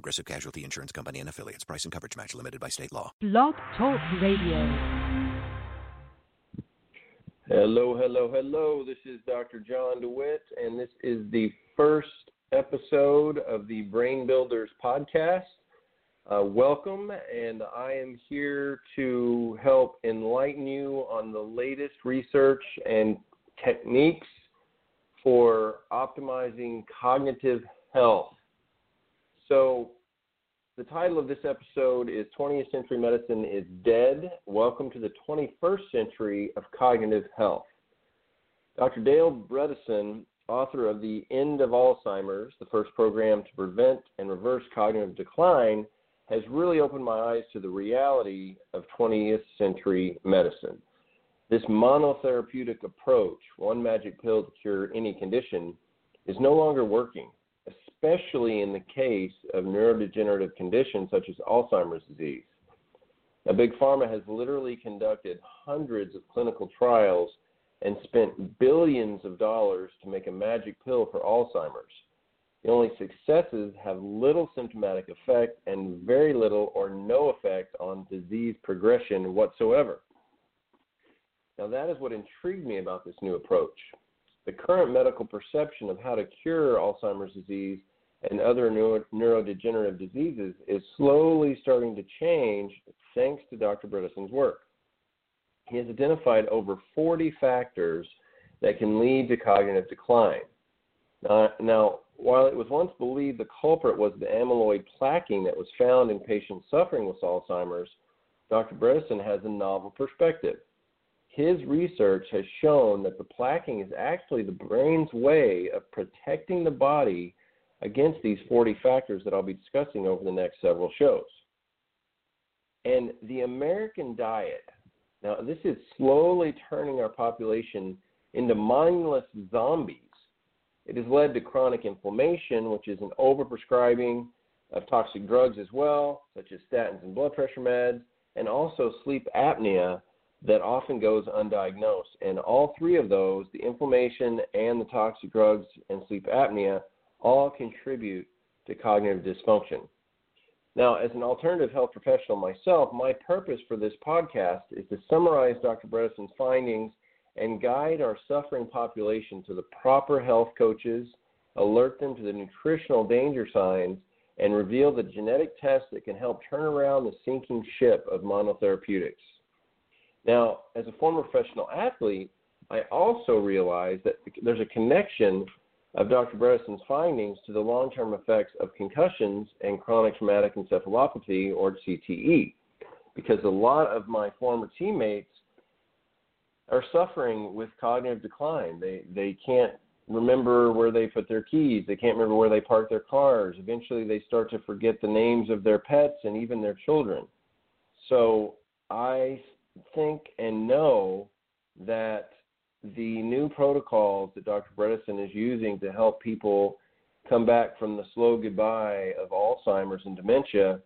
Progressive Casualty Insurance Company and affiliates. Price and coverage match limited by state law. Blog Talk Radio. Hello, hello, hello. This is Dr. John DeWitt, and this is the first episode of the Brain Builders podcast. Uh, welcome, and I am here to help enlighten you on the latest research and techniques for optimizing cognitive health. So, the title of this episode is 20th Century Medicine is Dead. Welcome to the 21st Century of Cognitive Health. Dr. Dale Bredesen, author of The End of Alzheimer's, the first program to prevent and reverse cognitive decline, has really opened my eyes to the reality of 20th century medicine. This monotherapeutic approach, one magic pill to cure any condition, is no longer working especially in the case of neurodegenerative conditions such as Alzheimer's disease. Now, Big Pharma has literally conducted hundreds of clinical trials and spent billions of dollars to make a magic pill for Alzheimer's. The only successes have little symptomatic effect and very little or no effect on disease progression whatsoever. Now, that is what intrigued me about this new approach. The current medical perception of how to cure Alzheimer's disease and other neuro- neurodegenerative diseases is slowly starting to change thanks to Dr. Bredesen's work. He has identified over 40 factors that can lead to cognitive decline. Now, now, while it was once believed the culprit was the amyloid plaquing that was found in patients suffering with Alzheimer's, Dr. Bredesen has a novel perspective. His research has shown that the plaquing is actually the brain's way of protecting the body against these 40 factors that I'll be discussing over the next several shows. And the American diet, now this is slowly turning our population into mindless zombies. It has led to chronic inflammation, which is an overprescribing of toxic drugs as well, such as statins and blood pressure meds, and also sleep apnea that often goes undiagnosed. And all three of those, the inflammation and the toxic drugs and sleep apnea, all contribute to cognitive dysfunction. Now, as an alternative health professional myself, my purpose for this podcast is to summarize Dr. Bredesen's findings and guide our suffering population to the proper health coaches, alert them to the nutritional danger signs, and reveal the genetic tests that can help turn around the sinking ship of monotherapeutics. Now, as a former professional athlete, I also realize that there's a connection of Dr. Bredesen's findings to the long term effects of concussions and chronic traumatic encephalopathy, or CTE, because a lot of my former teammates are suffering with cognitive decline. They, they can't remember where they put their keys, they can't remember where they park their cars. Eventually, they start to forget the names of their pets and even their children. So, I think and know that the new protocols that Dr. Bredesen is using to help people come back from the slow goodbye of Alzheimer's and dementia,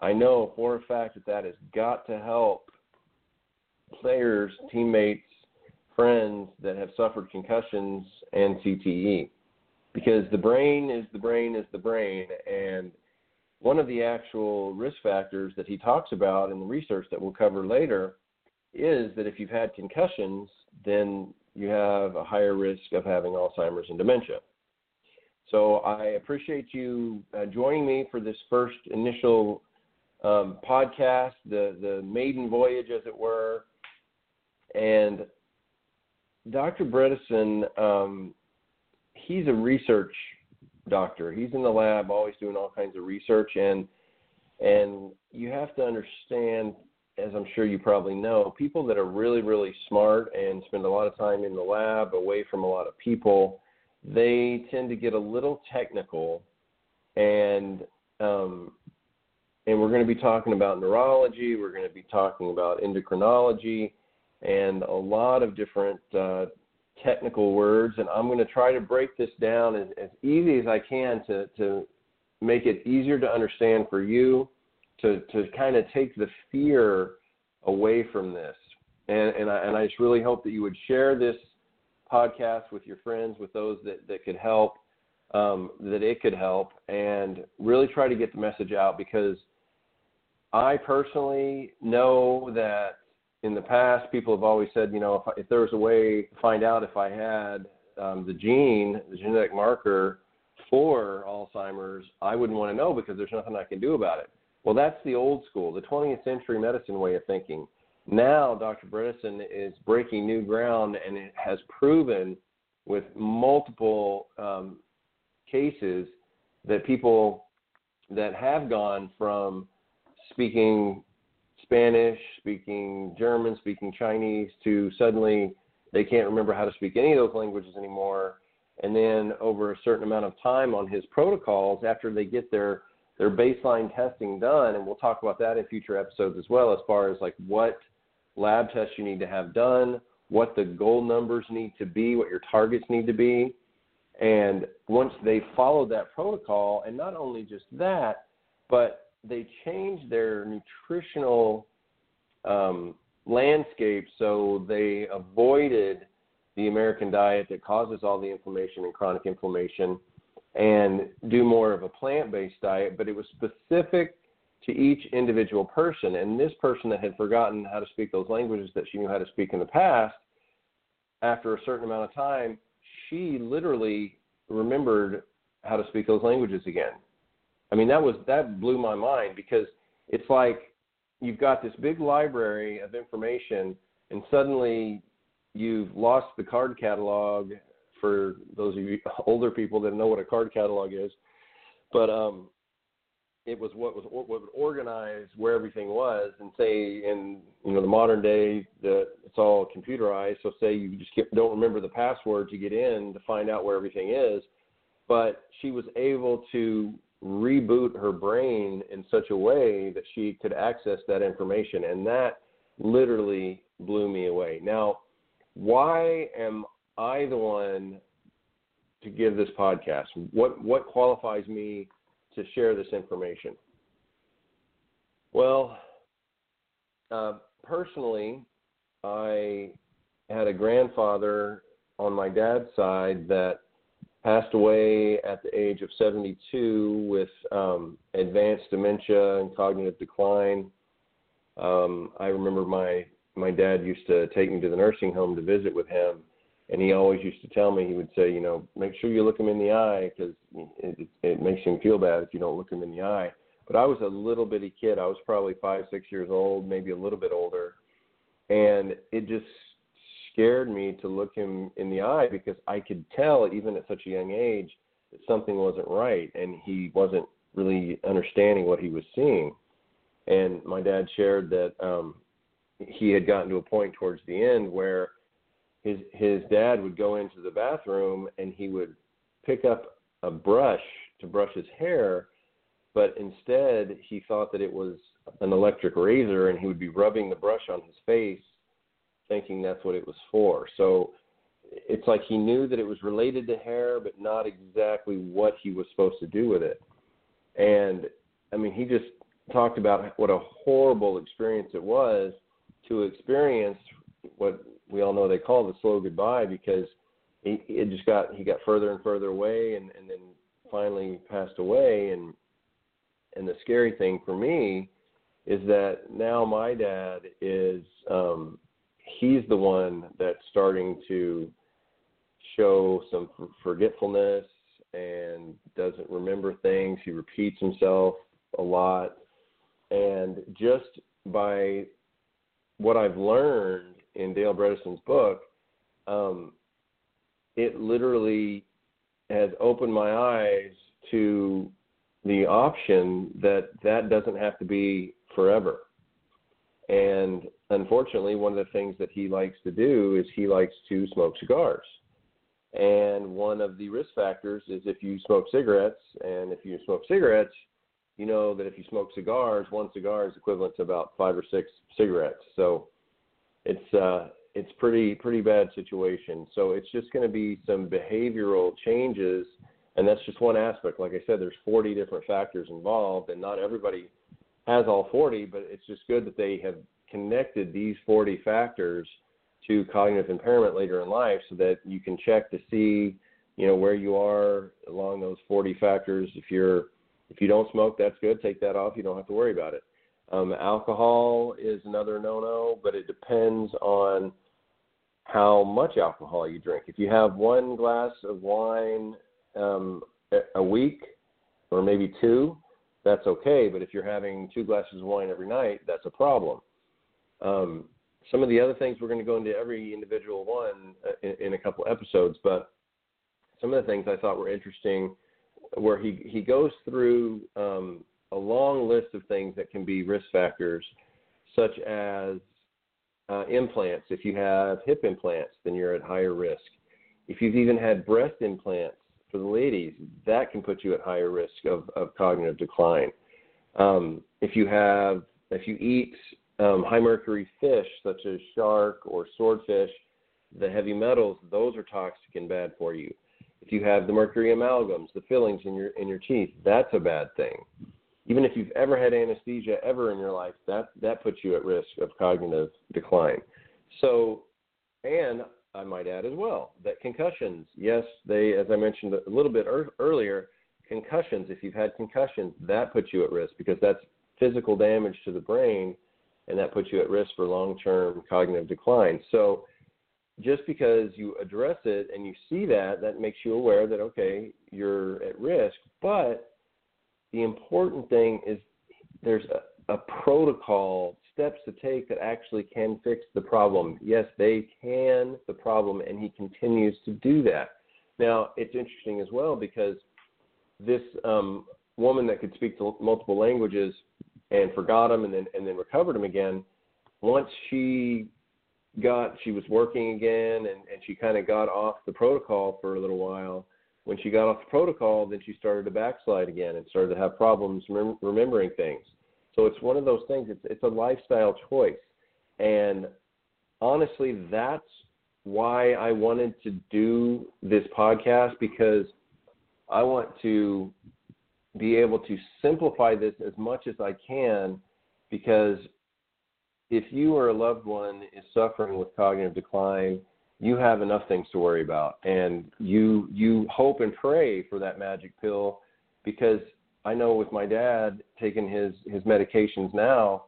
I know for a fact that that has got to help players, teammates, friends that have suffered concussions and CTE. Because the brain is the brain is the brain. And one of the actual risk factors that he talks about in the research that we'll cover later is that if you've had concussions, then you have a higher risk of having Alzheimer's and dementia. So I appreciate you uh, joining me for this first initial um, podcast, the the maiden voyage, as it were. And Dr. Bredesen, um, he's a research doctor. He's in the lab, always doing all kinds of research, and and you have to understand as I'm sure you probably know, people that are really, really smart and spend a lot of time in the lab away from a lot of people, they tend to get a little technical and um, and we're going to be talking about neurology. We're going to be talking about endocrinology and a lot of different uh, technical words. And I'm going to try to break this down as, as easy as I can to, to make it easier to understand for you, to, to kind of take the fear away from this. And, and, I, and I just really hope that you would share this podcast with your friends, with those that, that could help, um, that it could help, and really try to get the message out because I personally know that in the past people have always said, you know, if, if there was a way to find out if I had um, the gene, the genetic marker for Alzheimer's, I wouldn't want to know because there's nothing I can do about it. Well, that's the old school, the 20th century medicine way of thinking. Now, Dr. Bredesen is breaking new ground and it has proven with multiple um, cases that people that have gone from speaking Spanish, speaking German, speaking Chinese to suddenly they can't remember how to speak any of those languages anymore. And then over a certain amount of time on his protocols, after they get their their baseline testing done, and we'll talk about that in future episodes as well, as far as like what lab tests you need to have done, what the goal numbers need to be, what your targets need to be. And once they follow that protocol, and not only just that, but they changed their nutritional um, landscape so they avoided the American diet that causes all the inflammation and chronic inflammation and do more of a plant based diet, but it was specific to each individual person. And this person that had forgotten how to speak those languages that she knew how to speak in the past, after a certain amount of time, she literally remembered how to speak those languages again. I mean, that was that blew my mind because it's like you've got this big library of information, and suddenly you've lost the card catalog. For those of you older people that know what a card catalog is, but um, it was what was what would organize where everything was, and say in you know the modern day that it's all computerized. So say you just get, don't remember the password to get in to find out where everything is, but she was able to reboot her brain in such a way that she could access that information. And that literally blew me away. Now, why am I the one to give this podcast? What what qualifies me to share this information? Well, uh, personally, I had a grandfather on my dad's side that passed away at the age of 72 with um, advanced dementia and cognitive decline. Um, I remember my my dad used to take me to the nursing home to visit with him, and he always used to tell me he would say, you know, make sure you look him in the eye because it, it, makes him feel bad if you don't look him in the eye. But I was a little bitty kid. I was probably five, six years old, maybe a little bit older, and it just scared me to look him in the eye because I could tell, even at such a young age, that something wasn't right, and he wasn't really understanding what he was seeing. And my dad shared that um, he had gotten to a point towards the end where his his dad would go into the bathroom and he would pick up a brush to brush his hair, but instead he thought that it was an electric razor and he would be rubbing the brush on his face thinking that's what it was for. So it's like he knew that it was related to hair, but not exactly what he was supposed to do with it. And I mean, he just talked about what a horrible experience it was to experience what we all know they call the slow goodbye because he it just got he got further and further away and and then finally passed away and and the scary thing for me is that now my dad is um he's the one that's starting to show some forgetfulness and doesn't remember things. He repeats himself a lot. And just by what I've learned in Dale Bredesen's book, um, it literally has opened my eyes to the option that that doesn't have to be forever. And unfortunately, one of the things that he likes to do is he likes to smoke cigars. And one of the risk factors is if you smoke cigarettes, and if you smoke cigarettes, you know that if you smoke cigars, one cigar is equivalent to about five or six cigarettes. So it's uh, it's pretty pretty bad situation. So it's just going to be some behavioral changes, and that's just one aspect. Like I said, there's 40 different factors involved, and not everybody has all 40. But it's just good that they have connected these 40 factors to cognitive impairment later in life, so that you can check to see, you know, where you are along those 40 factors. If you're if you don't smoke, that's good. Take that off. You don't have to worry about it. Um, alcohol is another no-no, but it depends on how much alcohol you drink. If you have one glass of wine um, a week, or maybe two, that's okay. But if you're having two glasses of wine every night, that's a problem. Um, some of the other things we're going to go into every individual one uh, in, in a couple episodes, but some of the things I thought were interesting, where he he goes through um, a long list of things that can be risk factors, such as uh, implants. If you have hip implants, then you're at higher risk. If you've even had breast implants for the ladies, that can put you at higher risk of, of cognitive decline. Um, if you have, if you eat um, high mercury fish such as shark or swordfish, the heavy metals, those are toxic and bad for you. If you have the mercury amalgams, the fillings in your in your teeth, that's a bad thing even if you've ever had anesthesia ever in your life, that that puts you at risk of cognitive decline. So, and I might add as well that concussions, yes, they, as I mentioned a little bit er- earlier, concussions. If you've had concussions, that puts you at risk because that's physical damage to the brain, and that puts you at risk for long-term cognitive decline. So, just because you address it and you see that, that makes you aware that okay, you're at risk, but the important thing is there's a, a protocol, steps to take that actually can fix the problem. Yes, they can the problem, and he continues to do that. Now, it's interesting as well because this um, woman that could speak to multiple languages and forgot them and then and then recovered them again. Once she got, she was working again, and and she kind of got off the protocol for a little while when she got off the protocol, then she started to backslide again and started to have problems rem- remembering things. So it's one of those things. It's it's a lifestyle choice, and honestly, that's why I wanted to do this podcast because I want to be able to simplify this as much as I can because if you or a loved one is suffering with cognitive decline you have enough things to worry about. And you you hope and pray for that magic pill because I know with my dad taking his his medications now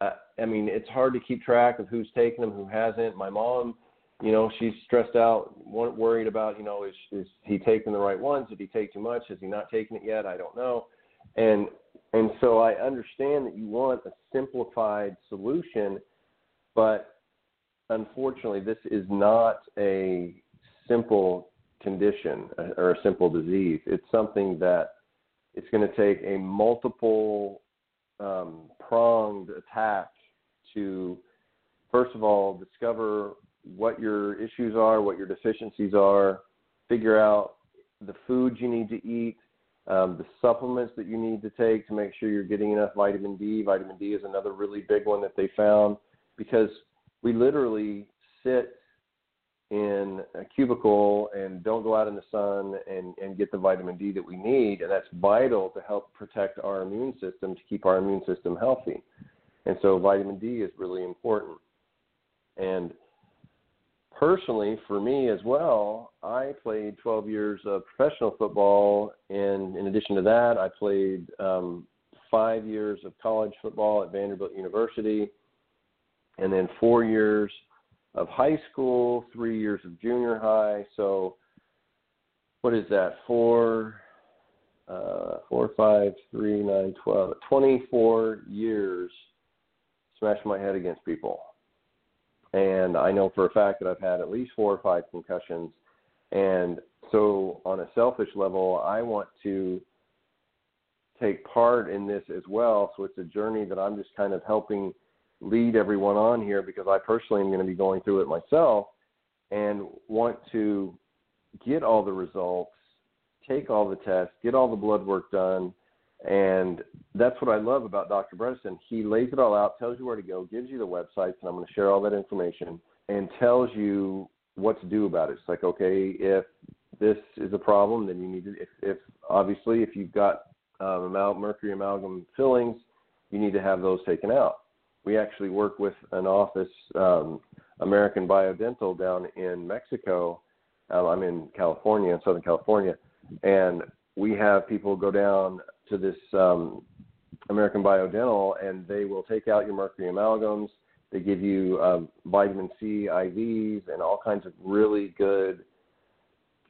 uh, I mean it's hard to keep track of who's taking them who hasn't. My mom you know she's stressed out worried about you know is is he taking the right ones? Did he take too much? Is he not taking it yet? I don't know. And and so I understand that you want a simplified solution but unfortunately, this is not a simple condition or a simple disease. It's something that it's going to take a multiple um, pronged attack to, first of all, discover what your issues are, what your deficiencies are, figure out the foods you need to eat, um, the supplements that you need to take to make sure you're getting enough vitamin D. Vitamin D is another really big one that they found because we literally sit in a cubicle and don't go out in the sun and, and get the vitamin D that we need. And that's vital to help protect our immune system, to keep our immune system healthy. And so vitamin D is really important. And personally, for me as well, I played 12 years of professional football. And in addition to that, I played um, five years of college football at Vanderbilt University and then four years of high school, three years of junior high. So, what is that? Four, uh, four, five, three, nine, twelve, twenty-four years smashing my head against people. And I know for a fact that I've had at least four or five concussions. And so, on a selfish level, I want to take part in this as well. So, it's a journey that I'm just kind of helping lead everyone on here because I personally am going to be going through it myself and want to get all the results, take all the tests, get all the blood work done, And that's what I love about Dr. Bredesen. He lays it all out, tells you where to go, gives you the websites, and I'm going to share all that information, and tells you what to do about it. It's like, okay, if this is a problem, then you need to, if, if obviously, if you've got um, mercury amalgam fillings, you need to have those taken out. We actually work with an office, um, American Biodental, down in Mexico. Um, I'm in California, in Southern California, and we have people go down to this um, American Biodental, and they will take out your mercury amalgams. They give you um, vitamin C IVs and all kinds of really good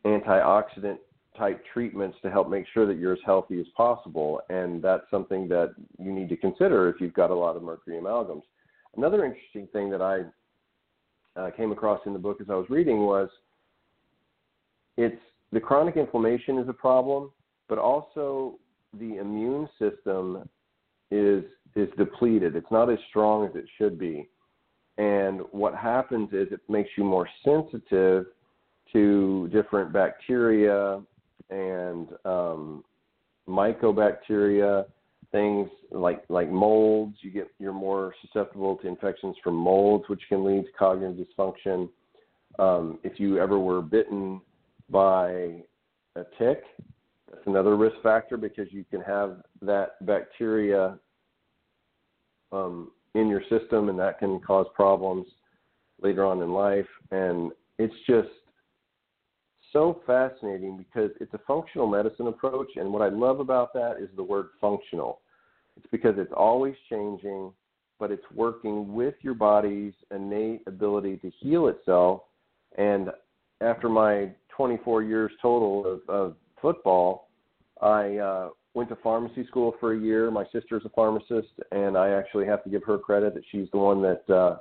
antioxidant type treatments to help make sure that you're as healthy as possible. And that's something that you need to consider if you've got a lot of mercury amalgams. Another interesting thing that I uh, came across in the book as I was reading was it's the chronic inflammation is a problem, but also the immune system is is depleted. It's not as strong as it should be. And what happens is it makes you more sensitive to different bacteria and um, mycobacteria, things like like molds. You get you're more susceptible to infections from molds, which can lead to cognitive dysfunction. Um, if you ever were bitten by a tick, that's another risk factor because you can have that bacteria um, in your system, and that can cause problems later on in life. And it's just so fascinating because it's a functional medicine approach, and what I love about that is the word functional. It's because it's always changing, but it's working with your body's innate ability to heal itself. And after my 24 years total of, of football, I uh, went to pharmacy school for a year. My sister's a pharmacist, and I actually have to give her credit that she's the one that uh,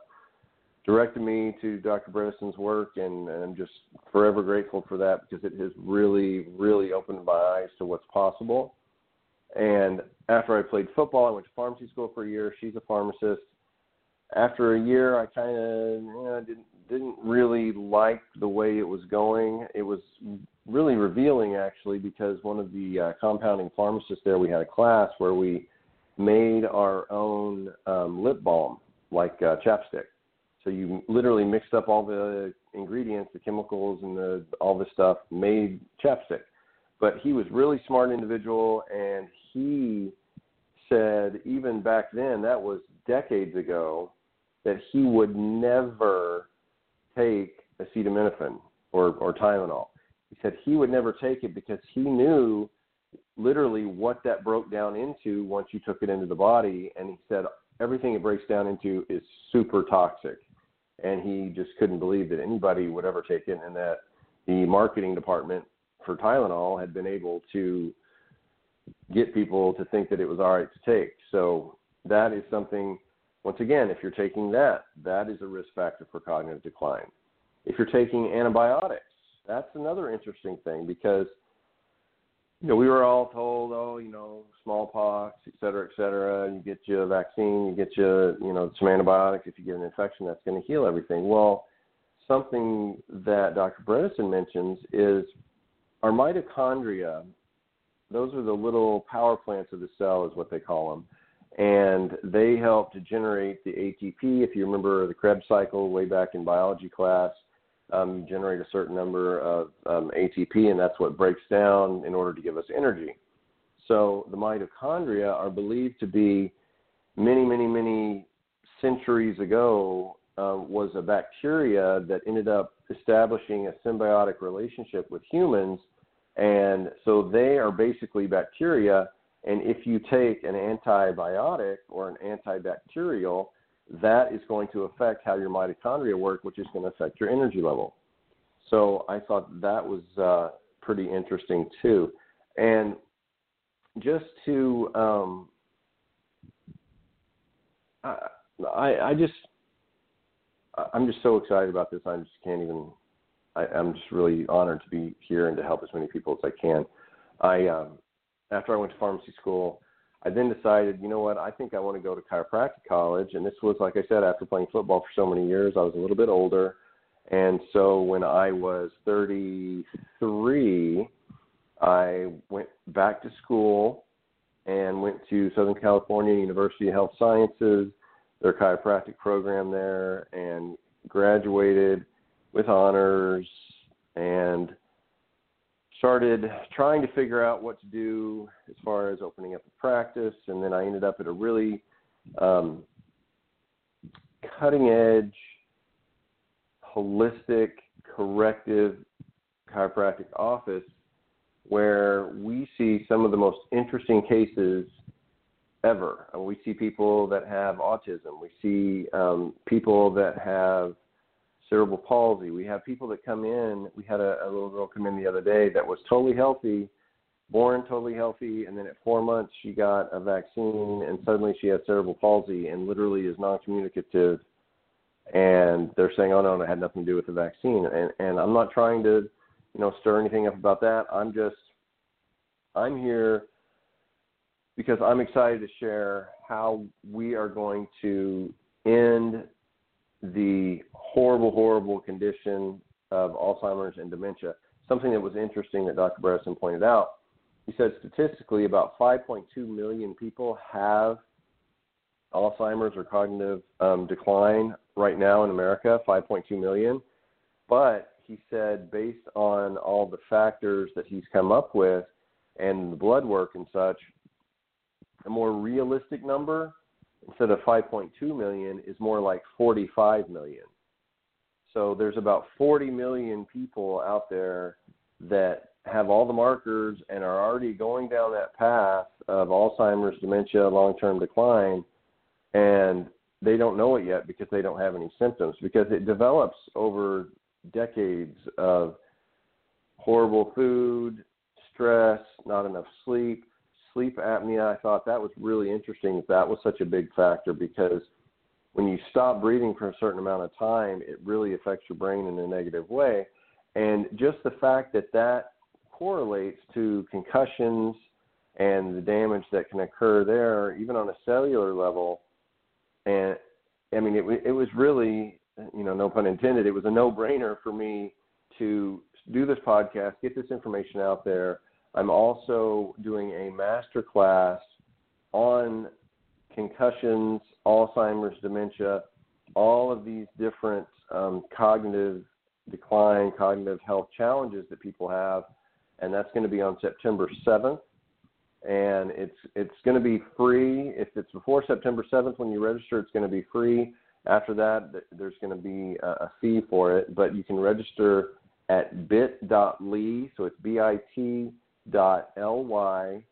directed me to Dr. Bredesen's work, and, and I'm just forever grateful for that because it has really, really opened my eyes to what's possible. And after I played football, I went to pharmacy school for a year. She's a pharmacist. After a year, I kind of you know, didn't didn't really like the way it was going. It was really revealing actually because one of the uh, compounding pharmacists there, we had a class where we made our own um, lip balm, like uh, chapstick so you literally mixed up all the ingredients, the chemicals, and the all this stuff, made chapstick. But he was really smart individual, and he said even back then, that was decades ago, that he would never take acetaminophen or, or Tylenol. He said he would never take it because he knew literally what that broke down into once you took it into the body, and he said everything it breaks down into is super toxic and he just couldn't believe that anybody would ever take it, and that the marketing department for Tylenol had been able to get people to think that it was all right to take. So that is something. Once again, if you're taking that, that is a risk factor for cognitive decline. If you're taking antibiotics, that's another interesting thing because you know, we were all told, oh, you know, smallpox, et cetera, et cetera. You get you a vaccine, you get you, you know, some antibiotics. If you get an infection, that's going to heal everything. Well, something that Dr. Bredesen mentions is our mitochondria. Those are the little power plants of the cell, is what they call them, and they help to generate the ATP. If you remember the Krebs cycle way back in biology class um, generate a certain number of um, ATP, and that's what breaks down in order to give us energy. So the mitochondria are believed to be many, many, many centuries ago uh, was a bacteria that ended up establishing a symbiotic relationship with humans, and so they are basically bacteria. And if you take an antibiotic or an antibacterial, that is going to affect how your mitochondria work, which is going to affect your energy level. So I thought that was uh, pretty interesting too. And just to, um, I, I just, I'm just so excited about this. I just can't even. I, I'm just really honored to be here and to help as many people as I can. I, um, after I went to pharmacy school, I then decided, you know what, I think I want to go to chiropractic college. And this was, like I said, after playing football for so many years, I was a little bit older. And so when I was 33, I went back to school and went to Southern California University of Health Sciences, their chiropractic program there, and graduated with honors and started trying to figure out what to do as far as opening up a practice. And then I ended up at a really um, cutting edge, holistic, corrective chiropractic office where we see some of the most interesting cases ever. we see people that have autism. We see um, people that have cerebral palsy. We have people that come in. We had a, a little girl come in the other day that was totally healthy, born totally healthy, and then at four months she got a vaccine, and suddenly she has cerebral palsy and literally is non-communicative. And they're saying, "Oh no, it had nothing to do with the vaccine." And and I'm not trying to, you know, stir anything up about that. I'm just, I'm here because I'm excited to share how we are going to end the horrible, horrible condition of Alzheimer's and dementia. Something that was interesting that Dr. Bredesen pointed out. He said statistically about 5.2 million people have Alzheimer's or cognitive um, decline right now in America, 5.2 million. But he said, based on all the factors that he's come up with and the blood work and such, a more realistic number instead of 5.2 million is more like 45 million. So there's about 40 million people out there that have all the markers and are already going down that path of Alzheimer's, dementia, long-term decline, and they don't know it yet because they don't have any symptoms because it develops over decades of horrible food, stress, not enough sleep, sleep apnea, I thought that was really interesting that that was such a big factor because when you stop breathing for a certain amount of time, it really affects your brain in a negative way. And just the fact that that correlates to concussions and the damage that can occur there, even on a cellular level. And I mean, it, it was really, you know, no pun intended, it was a no brainer for me to do this podcast, get this information out there, I'm also doing a master class on concussions, Alzheimer's, dementia, all of these different um, cognitive decline, cognitive health challenges that people have, and that's going to be on September 7th. And it's it's going to be free. If it's before September 7th when you register, it's going to be free. After that, there's going to be a, a fee for it, but you can register at bit.ly, so it's B-I-T ly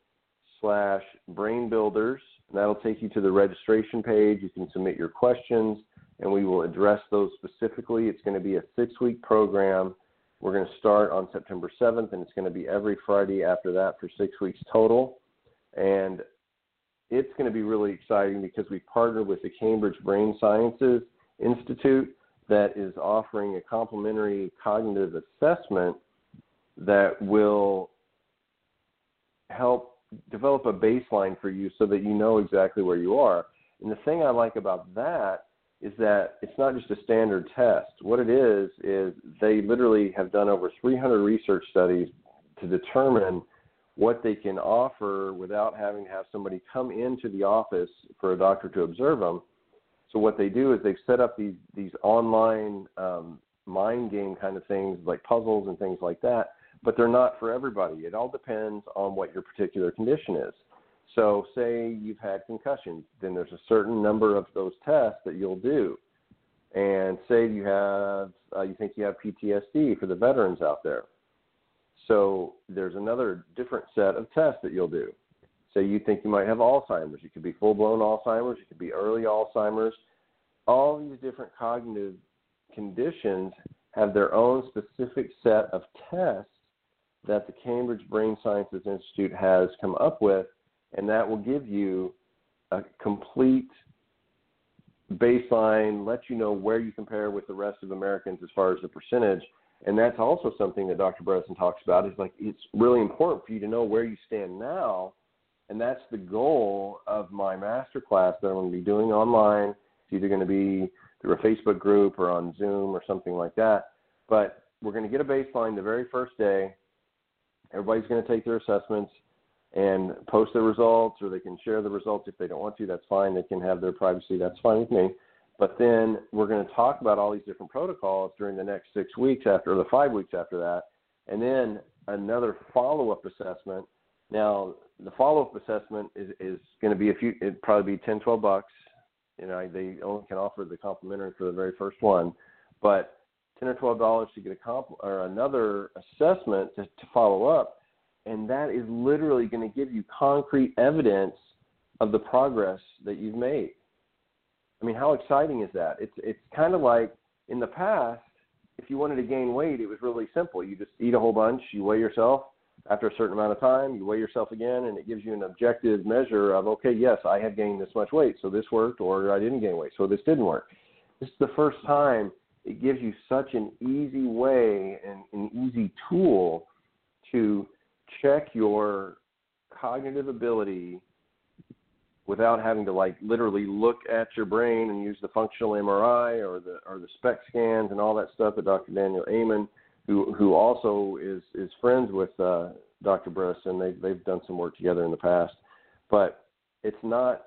slash brain builders. And that'll take you to the registration page. You can submit your questions and we will address those specifically. It's going to be a six week program. We're going to start on September 7th and it's going to be every Friday after that for six weeks total. And it's going to be really exciting because we partnered with the Cambridge Brain Sciences Institute that is offering a complimentary cognitive assessment that will help develop a baseline for you so that you know exactly where you are. And the thing I like about that is that it's not just a standard test. What it is is they literally have done over 300 research studies to determine what they can offer without having to have somebody come into the office for a doctor to observe them. So what they do is they've set up these these online um, mind game kind of things like puzzles and things like that but they're not for everybody. It all depends on what your particular condition is. So, say you've had concussions, then there's a certain number of those tests that you'll do. And say you have, uh, you think you have PTSD for the veterans out there. So there's another different set of tests that you'll do. Say you think you might have Alzheimer's. It could be full blown Alzheimer's. It could be early Alzheimer's. All these different cognitive conditions have their own specific set of tests that the Cambridge Brain Sciences Institute has come up with, and that will give you a complete baseline, let you know where you compare with the rest of Americans as far as the percentage. And that's also something that Dr. Bredesen talks about. Is like it's really important for you to know where you stand now, and that's the goal of my master class that I'm going to be doing online. It's either going to be through a Facebook group or on Zoom or something like that. But we're going to get a baseline the very first day Everybody's going to take their assessments. and post their results, or they can share the results if they don't want to. That's fine. They can have their privacy. That's fine with me. But then we're going to talk about all these different protocols during the next six weeks after, or the five weeks after that, and then another follow-up assessment. Now, the follow-up assessment is, is going to be a few. It'd probably be ten, twelve bucks. You know, they only can offer the complimentary for the very first one, but ten or twelve dollars to get a comp or another assessment to, to follow up, and that is literally going to give you concrete evidence of the progress that you've made. I mean, how exciting is that? It's it's kind of like in the past, if you wanted to gain weight, it was really simple. You just eat a whole bunch, you weigh yourself. After a certain amount of time, you weigh yourself again, and it gives you an objective measure of, okay, yes, I have gained this much weight, so this worked, or I didn't gain weight, so this didn't work. This is the first time it gives you such an easy way and an easy tool to check your cognitive ability without having to like literally look at your brain and use the functional MRI or the or the SPECT scans and all that stuff that Dr. Daniel Amen, who who also is is friends with uh, Dr. Briss, and they they've done some work together in the past. But it's not.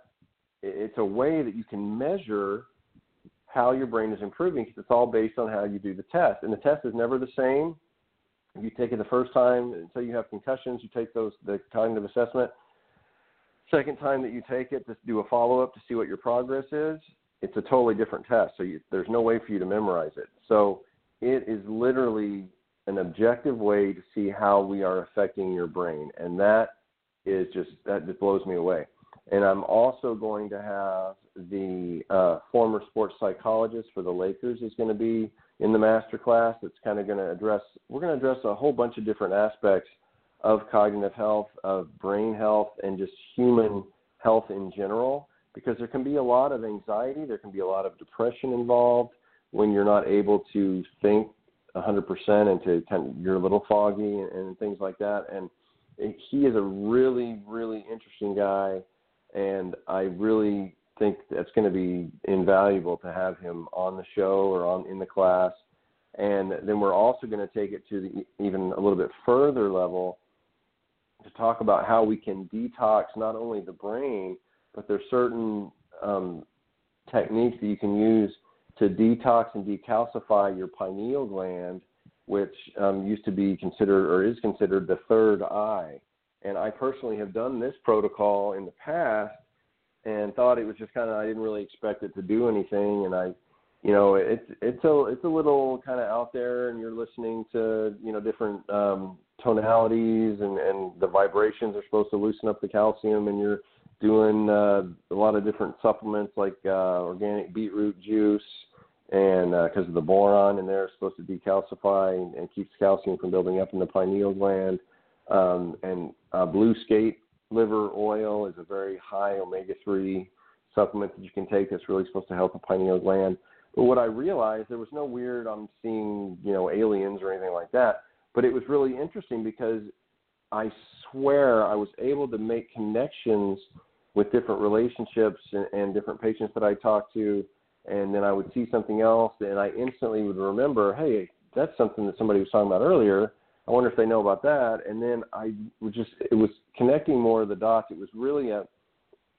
It's a way that you can measure how your brain is improving because it's all based on how you do the test, and the test is never the same. You take it the first time until you have concussions. You take those the cognitive assessment Second time that you take it, just do a follow up to see what your progress is. It's a totally different test, so you, there's no way for you to memorize it. So it is literally an objective way to see how we are affecting your brain, and that is just that just blows me away. And I'm also going to have the uh, former sports psychologist for the Lakers is going to be in the master class. That's kind of going to address. We're going to address a whole bunch of different aspects of cognitive health, of brain health, and just human health in general. Because there can be a lot of anxiety, there can be a lot of depression involved when you're not able to think 100% and to you're a little foggy and, and things like that. And he is a really, really interesting guy, and I really think that's going to be invaluable to have him on the show or on in the class. And then we're also going to take it to the even a little bit further level to talk about how we can detox not only the brain, but there's certain um, techniques that you can use to detox and decalcify your pineal gland, which um, used to be considered or is considered the third eye. And I personally have done this protocol in the past and thought it was just kind of I didn't really expect it to do anything, and I you know it's it's a it's a little kind of out there and you're listening to you know different um tonalities and and the vibrations are supposed to loosen up the calcium and you're doing uh a lot of different supplements like uh organic beetroot juice and because uh, of the boron in there, supposed to decalcify and, and keeps calcium from building up in the pineal gland. Um, and uh, blue skate liver oil is a very high omega three supplement that you can take that's really supposed to help the pineal gland. But what I realized, there was no weird, I'm seeing, you know, aliens or anything like that. But it was really interesting because I swear I was able to make connections with different relationships and, and different patients that I talked to. And then I would see something else, and I instantly would remember, hey, that's something that somebody was talking about earlier. I wonder if they know about that. And then I would just, it was connecting more of the dots. It was really a,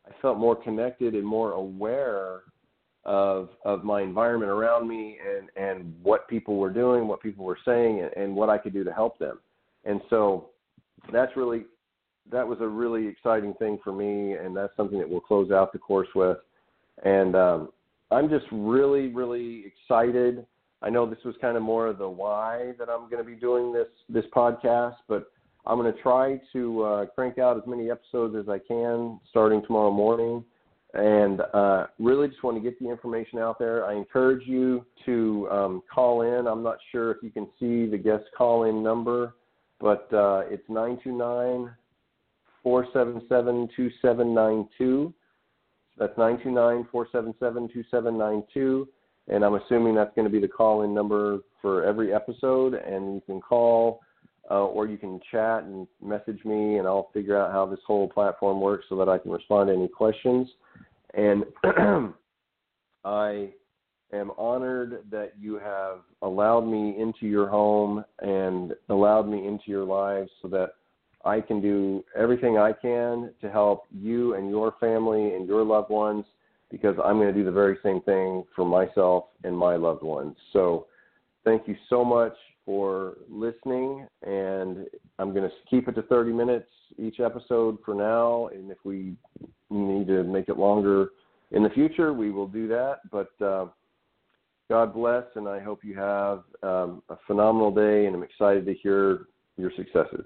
I felt more connected and more aware of of my environment around me and and what people were doing, what people were saying, and, and what I could do to help them. And so that's really that was a really exciting thing for me, and that's something that we'll close out the course with. And um, I'm just really really excited. I know this was kind of more of the why that I'm going to be doing this this podcast, but I'm going to try to uh, crank out as many episodes as I can starting tomorrow morning and uh, really just want to get the information out there. I encourage you to um, call in. I'm not sure if you can see the guest call in number, but uh, it's 929 477 2792. That's 929 477 2792. And I'm assuming that's going to be the call in number for every episode. And you can call uh, or you can chat and message me, and I'll figure out how this whole platform works so that I can respond to any questions. And I am honored that you have allowed me into your home and allowed me into your lives so that I can do everything I can to help you and your family and your loved ones because I'm going to do the very same thing for myself and my loved ones. So thank you so much for listening. And I'm going to keep it to 30 minutes each episode for now. And if we need to make it longer in the future, we will do that. But uh, God bless, and I hope you have um, a phenomenal day. And I'm excited to hear your successes.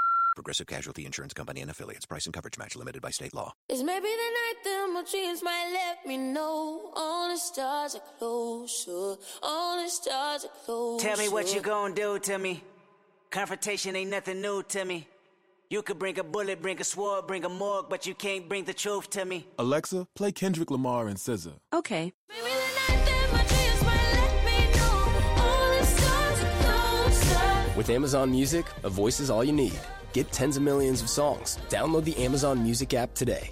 Progressive Casualty Insurance Company and affiliates. Price and coverage match limited by state law. It's maybe the night that my dreams might let me know all the stars are closer, all the stars are closer. Tell me what you gonna do to me. Confrontation ain't nothing new to me. You could bring a bullet, bring a sword, bring a morgue, but you can't bring the truth to me. Alexa, play Kendrick Lamar and SZA. Okay. Maybe the night that my dreams might let me know all the stars are closer. With Amazon Music, a voice is all you need. Get tens of millions of songs. Download the Amazon Music app today.